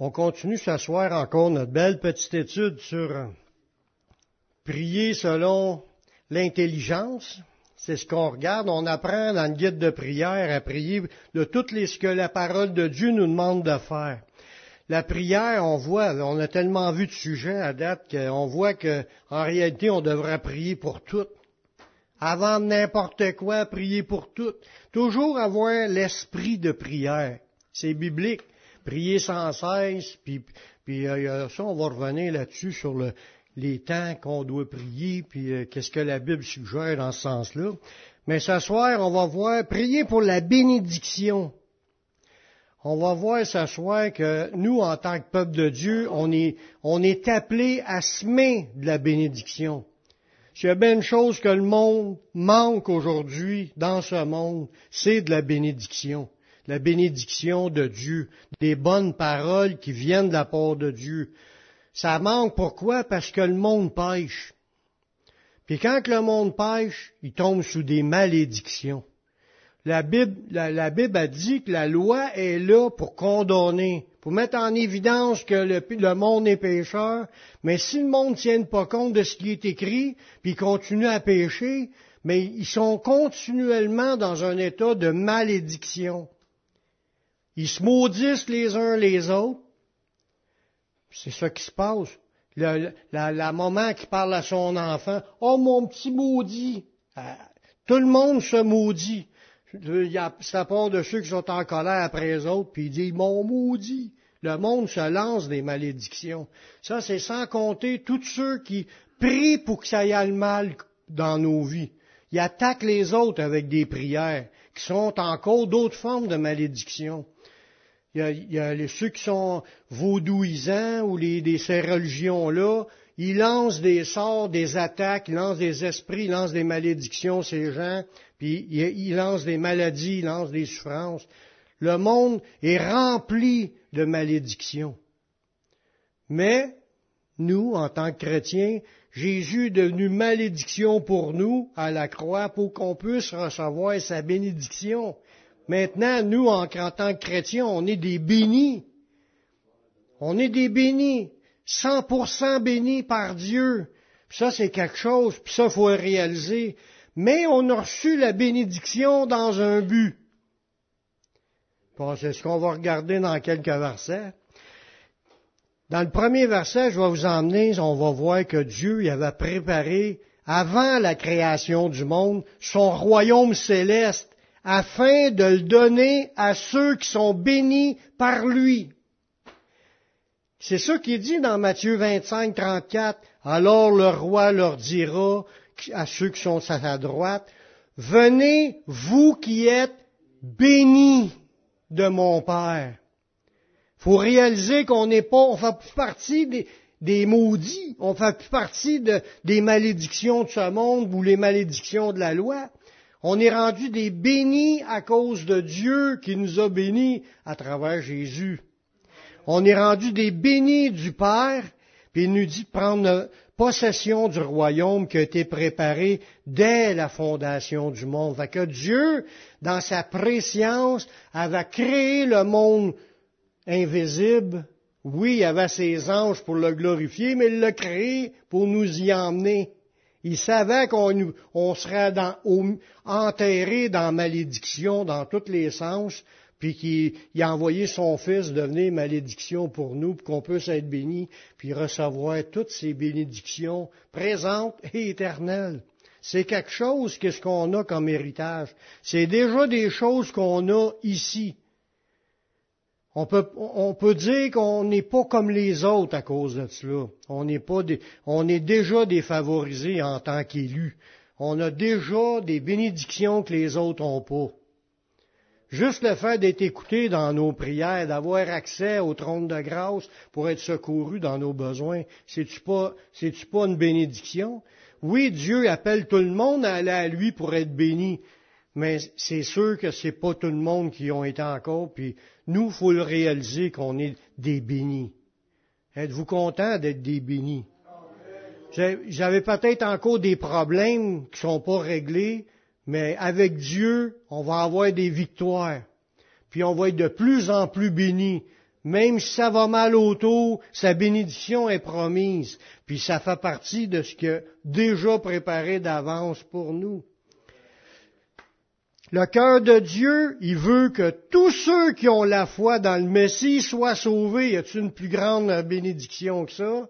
On continue ce soir encore notre belle petite étude sur euh, prier selon l'intelligence. C'est ce qu'on regarde. On apprend dans le guide de prière à prier de toutes les ce que la parole de Dieu nous demande de faire. La prière, on voit, on a tellement vu de sujets à date qu'on voit que, en réalité, on devrait prier pour tout. Avant n'importe quoi, prier pour tout. Toujours avoir l'esprit de prière. C'est biblique prier sans cesse, puis, puis euh, ça, on va revenir là-dessus sur le, les temps qu'on doit prier, puis euh, qu'est-ce que la Bible suggère dans ce sens-là. Mais ce soir, on va voir prier pour la bénédiction. On va voir ce soir que nous, en tant que peuple de Dieu, on est, on est appelé à semer de la bénédiction. S'il y a bien une chose que le monde manque aujourd'hui dans ce monde, c'est de la bénédiction la bénédiction de Dieu, des bonnes paroles qui viennent de la part de Dieu. Ça manque pourquoi? Parce que le monde pêche. Puis quand le monde pêche, il tombe sous des malédictions. La Bible, a dit que la loi est là pour condamner, pour mettre en évidence que le, le monde est pécheur, mais si le monde ne tient pas compte de ce qui est écrit, puis continue à pécher, mais ils sont continuellement dans un état de malédiction. Ils se maudissent les uns les autres. C'est ça qui se passe. la, maman qui parle à son enfant, oh mon petit maudit. Euh, tout le monde se maudit. C'est à part de ceux qui sont en colère après les autres, puis ils disent mon maudit. Le monde se lance des malédictions. Ça, c'est sans compter tous ceux qui prient pour que ça aille mal dans nos vies. Ils attaquent les autres avec des prières, qui sont encore d'autres formes de malédiction. Il y a, ceux qui sont vaudouisants ou les, ces religions-là, ils lancent des sorts, des attaques, ils lancent des esprits, ils lancent des malédictions, ces gens, puis ils lancent des maladies, ils lancent des souffrances. Le monde est rempli de malédictions. Mais, nous, en tant que chrétiens, Jésus est devenu malédiction pour nous à la croix pour qu'on puisse recevoir sa bénédiction. Maintenant, nous, en, tant que chrétiens, on est des bénis. On est des bénis. 100% bénis par Dieu. ça, c'est quelque chose. Puis ça, faut le réaliser. Mais on a reçu la bénédiction dans un but. c'est ce qu'on va regarder dans quelques versets. Dans le premier verset, je vais vous emmener, on va voir que Dieu avait préparé, avant la création du monde, son royaume céleste afin de le donner à ceux qui sont bénis par lui. C'est ce qu'il dit dans Matthieu 25, 34. Alors le roi leur dira à ceux qui sont à sa droite, Venez, vous qui êtes bénis de mon Père. faut réaliser qu'on n'est pas, on fait plus partie des, maudits, on fait plus partie des malédictions de ce monde ou les malédictions de la loi. On est rendu des bénis à cause de Dieu qui nous a bénis à travers Jésus. On est rendu des bénis du Père, puis il nous dit de prendre possession du royaume qui a été préparé dès la fondation du monde. Fait que Dieu, dans sa préscience, avait créé le monde invisible. Oui, il avait ses anges pour le glorifier, mais il l'a créé pour nous y emmener. Il savait qu'on serait enterré dans malédiction dans tous les sens, puis qu'il a envoyé son Fils devenir malédiction pour nous, pour qu'on puisse être béni, puis recevoir toutes ces bénédictions présentes et éternelles. C'est quelque chose qu'est-ce qu'on a comme héritage. C'est déjà des choses qu'on a ici. On peut, on peut dire qu'on n'est pas comme les autres à cause de cela. On n'est pas on est déjà défavorisé en tant qu'élus. On a déjà des bénédictions que les autres n'ont pas. Juste le fait d'être écouté dans nos prières, d'avoir accès au trône de grâce pour être secouru dans nos besoins, c'est-tu pas, c'est-tu pas une bénédiction? Oui, Dieu appelle tout le monde à aller à lui pour être béni, mais c'est sûr que c'est pas tout le monde qui ont été encore, puis nous, faut le réaliser qu'on est des bénis. Êtes-vous content d'être des bénis? J'avais peut-être encore des problèmes qui sont pas réglés, mais avec Dieu, on va avoir des victoires. Puis on va être de plus en plus bénis. Même si ça va mal autour, sa bénédiction est promise. Puis ça fait partie de ce que déjà préparé d'avance pour nous. Le cœur de Dieu, il veut que tous ceux qui ont la foi dans le Messie soient sauvés. Y a-t-il une plus grande bénédiction que ça?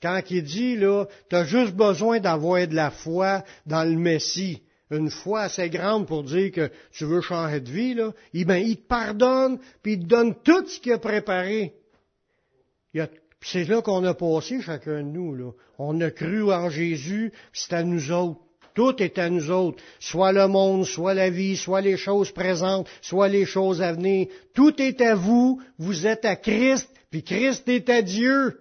Quand il dit, là, t'as juste besoin d'avoir de la foi dans le Messie. Une foi assez grande pour dire que tu veux changer de vie, là. Eh ben, il te pardonne, puis il te donne tout ce qu'il a préparé. C'est là qu'on a passé, chacun de nous, là. On a cru en Jésus, c'est à nous autres. Tout est à nous autres. Soit le monde, soit la vie, soit les choses présentes, soit les choses à venir. Tout est à vous. Vous êtes à Christ, puis Christ est à Dieu.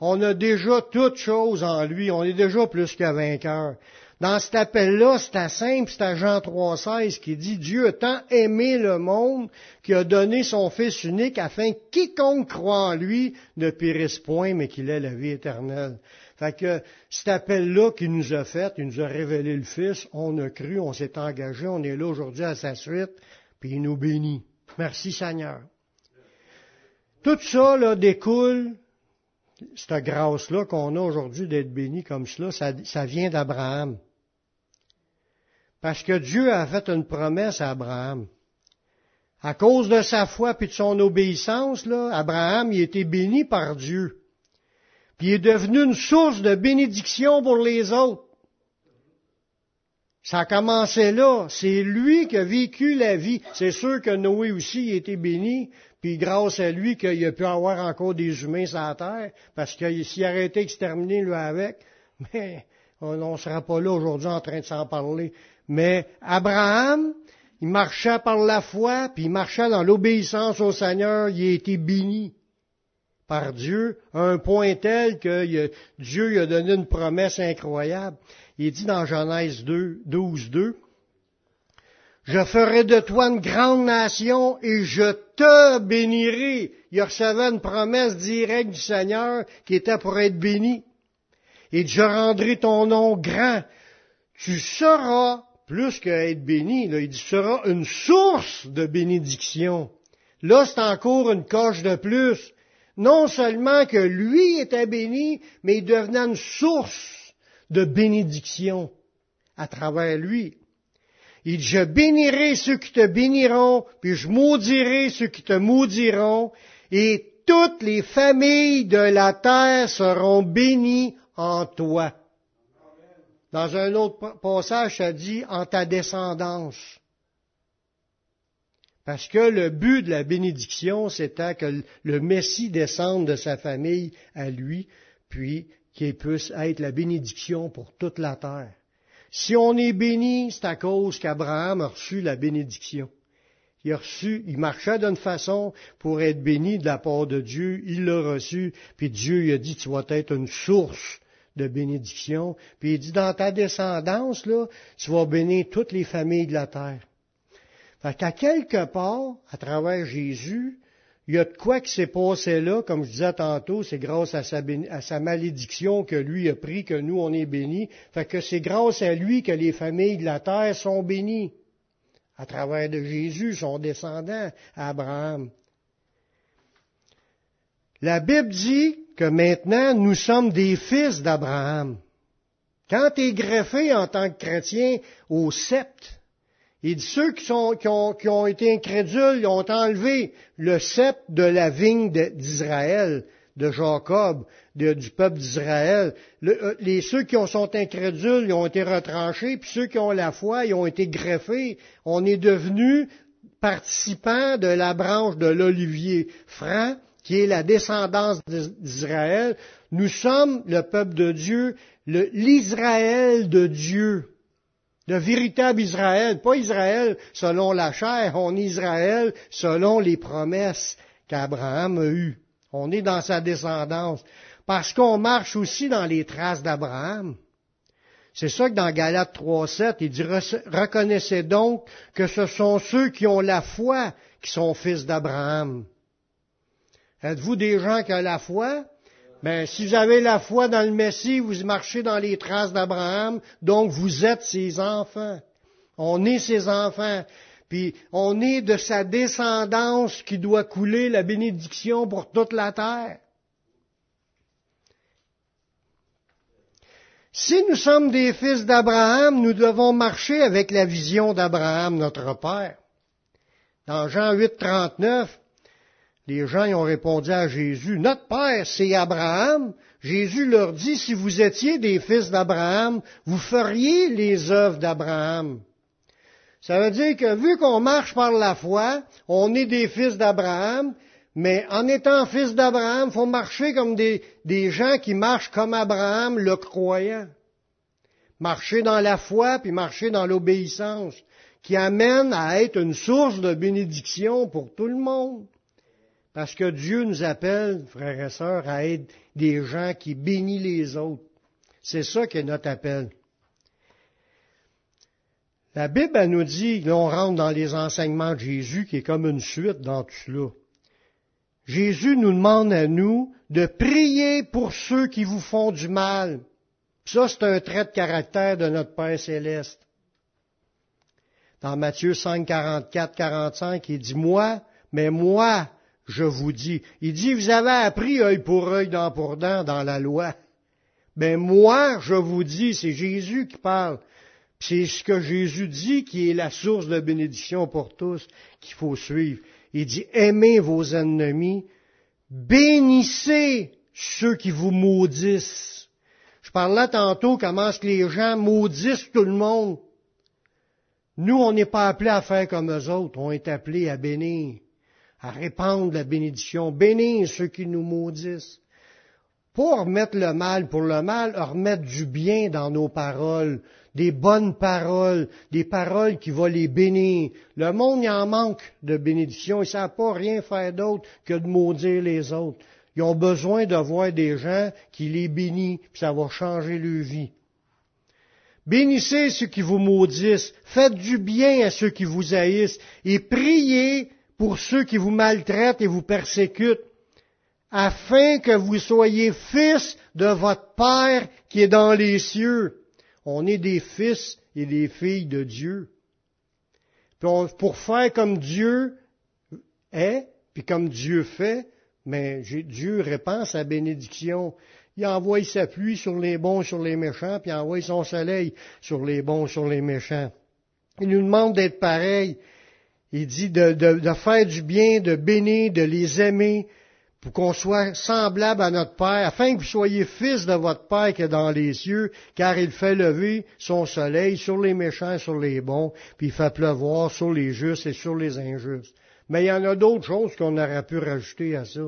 On a déjà toutes choses en lui. On est déjà plus qu'un vainqueur. Dans cet appel-là, c'est à simple, c'est à Jean 3,16 qui dit Dieu a tant aimé le monde qu'il a donné son Fils unique afin que quiconque croit en lui ne périsse point, mais qu'il ait la vie éternelle. Fait que cet appel-là qu'il nous a fait, il nous a révélé le Fils, on a cru, on s'est engagé, on est là aujourd'hui à sa suite, puis il nous bénit. Merci Seigneur. Tout ça là, découle, cette grâce-là qu'on a aujourd'hui d'être béni comme cela, ça, ça vient d'Abraham. Parce que Dieu a fait une promesse à Abraham. À cause de sa foi et de son obéissance, là, Abraham il été béni par Dieu puis il est devenu une source de bénédiction pour les autres. Ça a commencé là. C'est lui qui a vécu la vie. C'est sûr que Noé aussi a été béni, puis grâce à lui qu'il a pu avoir encore des humains sur la terre, parce que s'il aurait été exterminé lui avec, mais on ne sera pas là aujourd'hui en train de s'en parler. Mais Abraham, il marchait par la foi, puis il marchait dans l'obéissance au Seigneur, il a été béni par Dieu à un point tel que Dieu lui a donné une promesse incroyable. Il dit dans Genèse 2, 12, 2, Je ferai de toi une grande nation et je te bénirai. Il recevait une promesse directe du Seigneur qui était pour être béni. Et je rendrai ton nom grand. Tu seras, plus qu'être béni, il dit, seras une source de bénédiction. Là, c'est encore une coche de plus non seulement que lui était béni, mais il devenait une source de bénédiction à travers lui. Il dit, je bénirai ceux qui te béniront, puis je maudirai ceux qui te maudiront, et toutes les familles de la terre seront bénies en toi. Dans un autre passage, ça dit en ta descendance. Parce que le but de la bénédiction, c'était que le Messie descende de sa famille à lui, puis qu'il puisse être la bénédiction pour toute la terre. Si on est béni, c'est à cause qu'Abraham a reçu la bénédiction. Il a reçu, il marchait d'une façon pour être béni de la part de Dieu, il l'a reçu, puis Dieu lui a dit, tu vas être une source de bénédiction. Puis il dit, dans ta descendance, là, tu vas bénir toutes les familles de la terre. Fait qu'à quelque part, à travers Jésus, il y a de quoi qui s'est passé là, comme je disais tantôt, c'est grâce à sa, malédiction que lui a pris, que nous on est bénis. Fait que c'est grâce à lui que les familles de la terre sont bénies. À travers de Jésus, son descendant, Abraham. La Bible dit que maintenant nous sommes des fils d'Abraham. Quand tu es greffé en tant que chrétien au sept, il dit, ceux qui, ont, ont été incrédules, ont enlevé le sceptre de la vigne d'Israël, de Jacob, du peuple d'Israël. Euh, les, ceux qui sont incrédules, ils ont été retranchés, puis ceux qui ont la foi, ils ont été greffés. On est devenus participants de la branche de l'olivier franc, qui est la descendance d'Israël. Nous sommes le peuple de Dieu, l'Israël de Dieu. Le véritable Israël, pas Israël selon la chair, on est Israël selon les promesses qu'Abraham a eues. On est dans sa descendance. Parce qu'on marche aussi dans les traces d'Abraham. C'est ça que dans Galates 3.7, il dit, reconnaissez donc que ce sont ceux qui ont la foi qui sont fils d'Abraham. Êtes-vous des gens qui ont la foi? Ben, si vous avez la foi dans le Messie, vous marchez dans les traces d'Abraham, donc vous êtes ses enfants. On est ses enfants. puis on est de sa descendance qui doit couler la bénédiction pour toute la terre. Si nous sommes des fils d'Abraham, nous devons marcher avec la vision d'Abraham, notre Père. Dans Jean 8, 39, les gens y ont répondu à Jésus, Notre Père, c'est Abraham. Jésus leur dit, si vous étiez des fils d'Abraham, vous feriez les œuvres d'Abraham. Ça veut dire que vu qu'on marche par la foi, on est des fils d'Abraham, mais en étant fils d'Abraham, il faut marcher comme des, des, gens qui marchent comme Abraham, le croyant. Marcher dans la foi, puis marcher dans l'obéissance, qui amène à être une source de bénédiction pour tout le monde. Parce que Dieu nous appelle, frères et sœurs, à être des gens qui bénissent les autres. C'est ça qui est notre appel. La Bible elle nous dit, là on rentre dans les enseignements de Jésus, qui est comme une suite dans tout cela. Jésus nous demande à nous de prier pour ceux qui vous font du mal. Ça, c'est un trait de caractère de notre Père céleste. Dans Matthieu 5, 44, 45, il dit, moi, mais moi, je vous dis. Il dit, vous avez appris œil pour œil, dent pour dent dans la loi. Mais moi, je vous dis, c'est Jésus qui parle. C'est ce que Jésus dit qui est la source de bénédiction pour tous qu'il faut suivre. Il dit, aimez vos ennemis, bénissez ceux qui vous maudissent. Je parlais tantôt comment est-ce que les gens maudissent tout le monde. Nous, on n'est pas appelés à faire comme eux autres, on est appelés à bénir, à répandre la bénédiction, bénir ceux qui nous maudissent. Pour remettre le mal pour le mal, remettre du bien dans nos paroles, des bonnes paroles, des paroles qui vont les bénir. Le monde y en manque de bénédiction. Ils ne savent pas rien faire d'autre que de maudire les autres. Ils ont besoin de voir des gens qui les bénissent, puis ça va changer leur vie. Bénissez ceux qui vous maudissent, faites du bien à ceux qui vous haïssent, et priez pour ceux qui vous maltraitent et vous persécutent, afin que vous soyez fils de votre Père qui est dans les cieux. On est des fils et des filles de Dieu. pour faire comme Dieu est, puis comme Dieu fait, mais Dieu répand sa bénédiction. Il envoie sa pluie sur les bons, sur les méchants, puis il envoie son soleil sur les bons, sur les méchants. Il nous demande d'être pareil. Il dit de, faire du bien, de bénir, de les aimer, pour qu'on soit semblable à notre Père, afin que vous soyez fils de votre Père qui est dans les cieux, car il fait lever son soleil sur les méchants et sur les bons, puis il fait pleuvoir sur les justes et sur les injustes. Mais il y en a d'autres choses qu'on aurait pu rajouter à ça.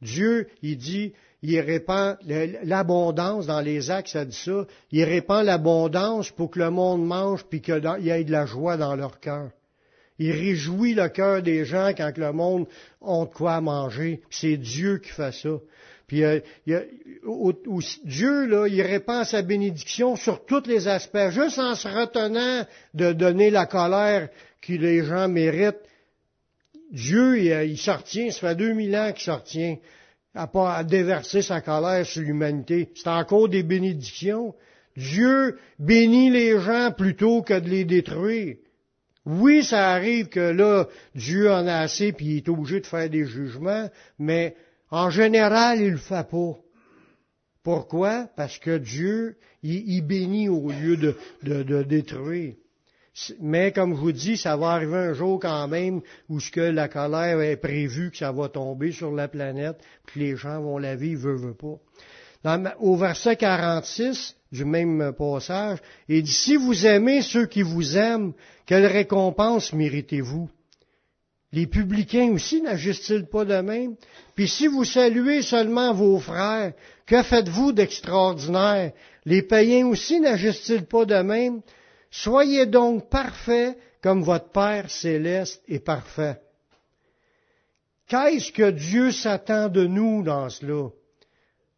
Dieu, il dit, il répand l'abondance dans les actes, ça dit ça, il répand l'abondance pour que le monde mange puis qu'il y ait de la joie dans leur cœur. Il réjouit le cœur des gens quand le monde a de quoi manger. C'est Dieu qui fait ça. Puis euh, Dieu, là, il répand sa bénédiction sur tous les aspects, juste en se retenant de donner la colère que les gens méritent. Dieu, il, il s'en retient, ça fait 2000 ans qu'il s'en retient, à pas déverser sa colère sur l'humanité. C'est encore des bénédictions. Dieu bénit les gens plutôt que de les détruire. Oui, ça arrive que là, Dieu en a assez puis il est obligé de faire des jugements, mais en général, il le fait pas. Pourquoi? Parce que Dieu, il, bénit au lieu de, de, détruire. Mais comme je vous dis, ça va arriver un jour quand même où ce que la colère est prévue que ça va tomber sur la planète, puis les gens vont la vivre, veut, veut pas. au verset 46, du même passage, il dit, si vous aimez ceux qui vous aiment, quelle récompense méritez-vous? Les publicains aussi n'agissent-ils pas de même? Puis si vous saluez seulement vos frères, que faites-vous d'extraordinaire? Les païens aussi n'agissent-ils pas de même? Soyez donc parfaits comme votre Père céleste est parfait. Qu'est-ce que Dieu s'attend de nous dans cela?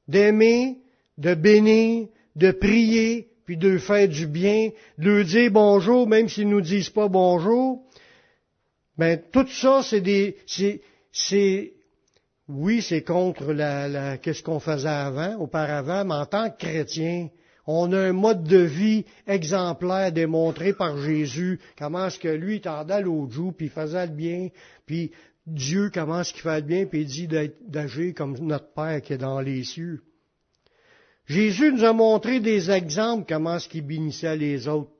D'aimer, de bénir, de prier, puis de faire du bien, de dire bonjour, même s'ils nous disent pas bonjour. Ben, tout ça, c'est des, c'est, c'est, oui, c'est contre la, la qu'est-ce qu'on faisait avant, auparavant, mais en tant que chrétien, On a un mode de vie exemplaire démontré par Jésus. Comment est-ce que lui tendait l'autre joue, puis il faisait le bien, puis Dieu, comment est-ce qu'il fait le bien, puis il dit d'agir comme notre Père qui est dans les cieux. Jésus nous a montré des exemples comment est-ce qu'il bénissait les autres.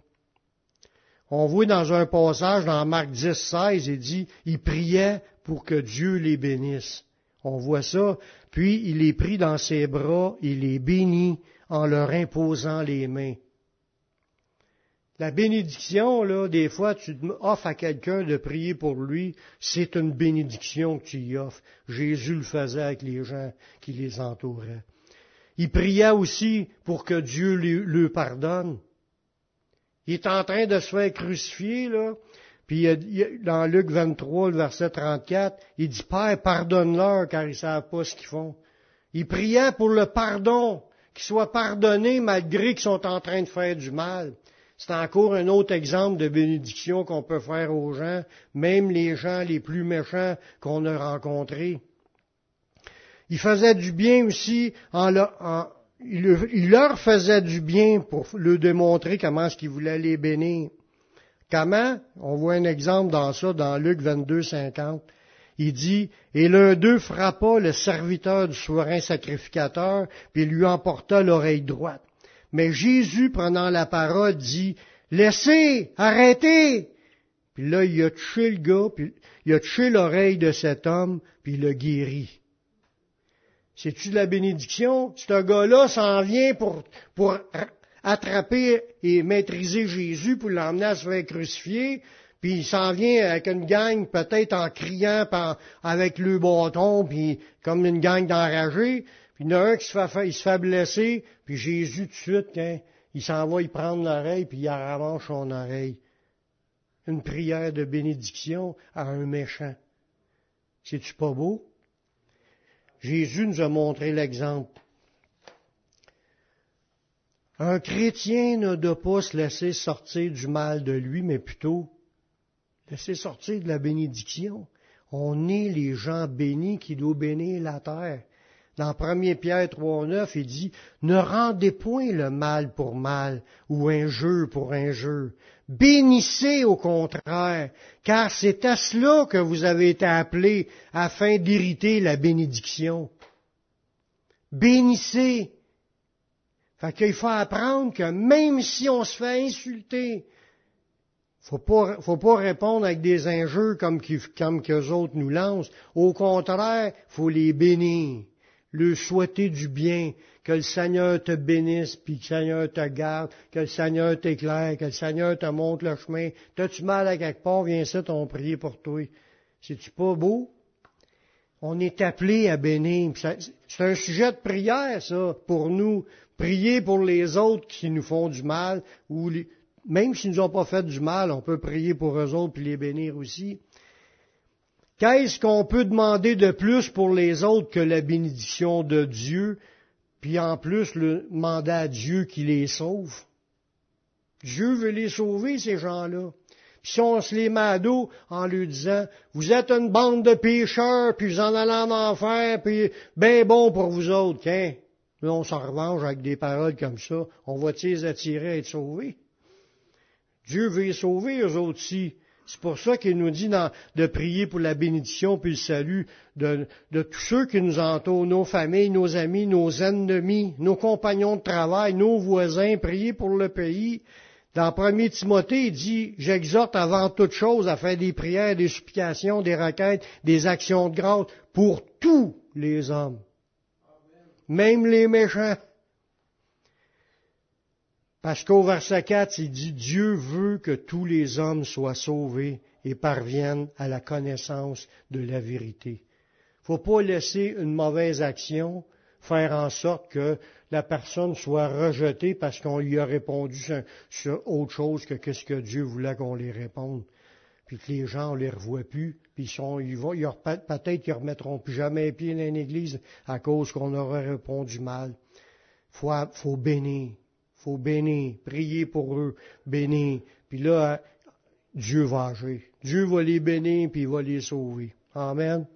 On voit dans un passage dans Marc 10, 16, il dit, il priait pour que Dieu les bénisse. On voit ça. Puis il les prit dans ses bras, il les bénit en leur imposant les mains. La bénédiction, là, des fois, tu offres à quelqu'un de prier pour lui, c'est une bénédiction que tu offres. Jésus le faisait avec les gens qui les entouraient. Il priait aussi pour que Dieu lui, pardonne. Il est en train de se faire crucifier, là. Puis dans Luc 23, le verset 34, il dit, Père, pardonne-leur car ils ne savent pas ce qu'ils font. Il priait pour le pardon, qu'ils soient pardonnés malgré qu'ils sont en train de faire du mal. C'est encore un autre exemple de bénédiction qu'on peut faire aux gens, même les gens les plus méchants qu'on a rencontrés. Il faisait du bien aussi en, en il, leur faisait du bien pour leur démontrer comment est-ce qu'il voulait les bénir. Comment? On voit un exemple dans ça, dans Luc 22, 50. Il dit, et l'un d'eux frappa le serviteur du souverain sacrificateur, puis lui emporta l'oreille droite. Mais Jésus, prenant la parole, dit, laissez, arrêtez. Puis là, il a touché le gars, puis il a touché l'oreille de cet homme, puis il l'a guéri. C'est-tu de la bénédiction? Ce gars-là s'en vient pour, pour attraper et maîtriser Jésus pour l'emmener à se faire crucifier, puis il s'en vient avec une gang, peut-être en criant avec le bâton, puis comme une gang d'enragés, puis il y en a un qui se fait, blesser, puis Jésus tout de suite, hein, il s'en va, il prend l'oreille, puis il arrache son oreille. Une prière de bénédiction à un méchant. C'est-tu pas beau? Jésus nous a montré l'exemple. Un chrétien ne doit pas se laisser sortir du mal de lui, mais plutôt laisser sortir de la bénédiction. On est les gens bénis qui doivent bénir la terre. Dans 1 Pierre 3.9, il dit, ne rendez point le mal pour mal ou un jeu pour un jeu. Bénissez au contraire, car c'est à cela que vous avez été appelés afin d'hériter la bénédiction. Bénissez. Fait qu'il faut apprendre que même si on se fait insulter, faut pas, faut pas répondre avec des injures comme, comme qu'eux autres nous lancent. Au contraire, faut les bénir le souhaiter du bien, que le Seigneur te bénisse, puis que le Seigneur te garde, que le Seigneur t'éclaire, que le Seigneur te montre le chemin. T'as-tu mal à quelque part, viens ça, on prie pour toi. C'est-tu pas beau? On est appelé à bénir. C'est un sujet de prière, ça, pour nous. Prier pour les autres qui nous font du mal, ou même s'ils nous ont pas fait du mal, on peut prier pour eux autres puis les bénir aussi. Qu'est-ce qu'on peut demander de plus pour les autres que la bénédiction de Dieu, puis en plus le mandat à Dieu qui les sauve? Dieu veut les sauver, ces gens-là. Puis si on se les met en lui disant, vous êtes une bande de pécheurs, puis vous en allez en enfer, puis ben bon pour vous autres, hein? Là, on s'en revanche avec des paroles comme ça. On va-t-il les attirer à être sauvés? Dieu veut sauver, eux aussi. C'est pour ça qu'il nous dit de prier pour la bénédiction puis le salut de, tous ceux qui nous entourent, nos familles, nos amis, nos ennemis, nos compagnons de travail, nos voisins, prier pour le pays. Dans 1 Timothée, il dit, j'exhorte avant toute chose à faire des prières, des supplications, des requêtes, des actions de grâce pour tous les hommes. Même les méchants. Parce qu'au verset 4, il dit Dieu veut que tous les hommes soient sauvés et parviennent à la connaissance de la vérité. Faut pas laisser une mauvaise action faire en sorte que la personne soit rejetée parce qu'on lui a répondu sur, autre chose que qu'est-ce que Dieu voulait qu'on lui réponde. Puis que les gens ne les revoient plus, puis ils sont, ils vont, peut-être qu'ils remettront plus jamais pied dans une église à cause qu'on aurait répondu mal. Faut, faut bénir faut bénir, prier pour eux, bénir. Puis là, Dieu va agir. Dieu va les bénir, puis il va les sauver. Amen.